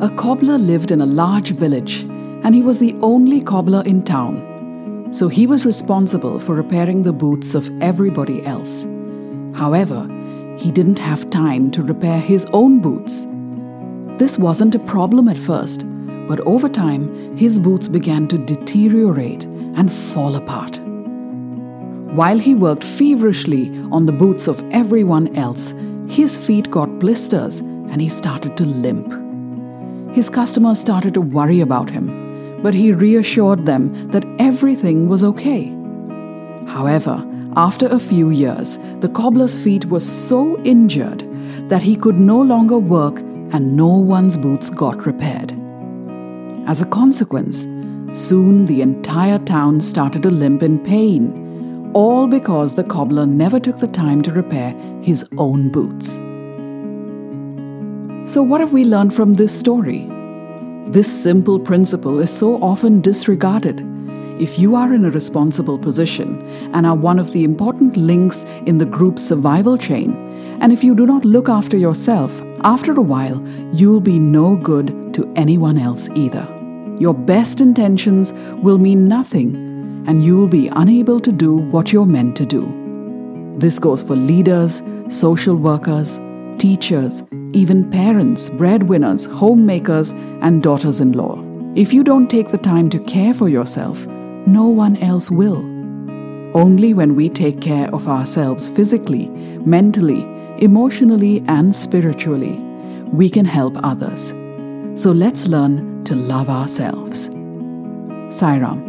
A cobbler lived in a large village, and he was the only cobbler in town. So he was responsible for repairing the boots of everybody else. However, he didn't have time to repair his own boots. This wasn't a problem at first, but over time, his boots began to deteriorate and fall apart. While he worked feverishly on the boots of everyone else, his feet got blisters and he started to limp. His customers started to worry about him, but he reassured them that everything was okay. However, after a few years, the cobbler's feet were so injured that he could no longer work and no one's boots got repaired. As a consequence, soon the entire town started to limp in pain, all because the cobbler never took the time to repair his own boots. So, what have we learned from this story? This simple principle is so often disregarded. If you are in a responsible position and are one of the important links in the group's survival chain, and if you do not look after yourself, after a while, you'll be no good to anyone else either. Your best intentions will mean nothing, and you'll be unable to do what you're meant to do. This goes for leaders, social workers, teachers, even parents, breadwinners, homemakers, and daughters in law. If you don't take the time to care for yourself, no one else will. Only when we take care of ourselves physically, mentally, emotionally, and spiritually, we can help others. So let's learn to love ourselves. Sairam.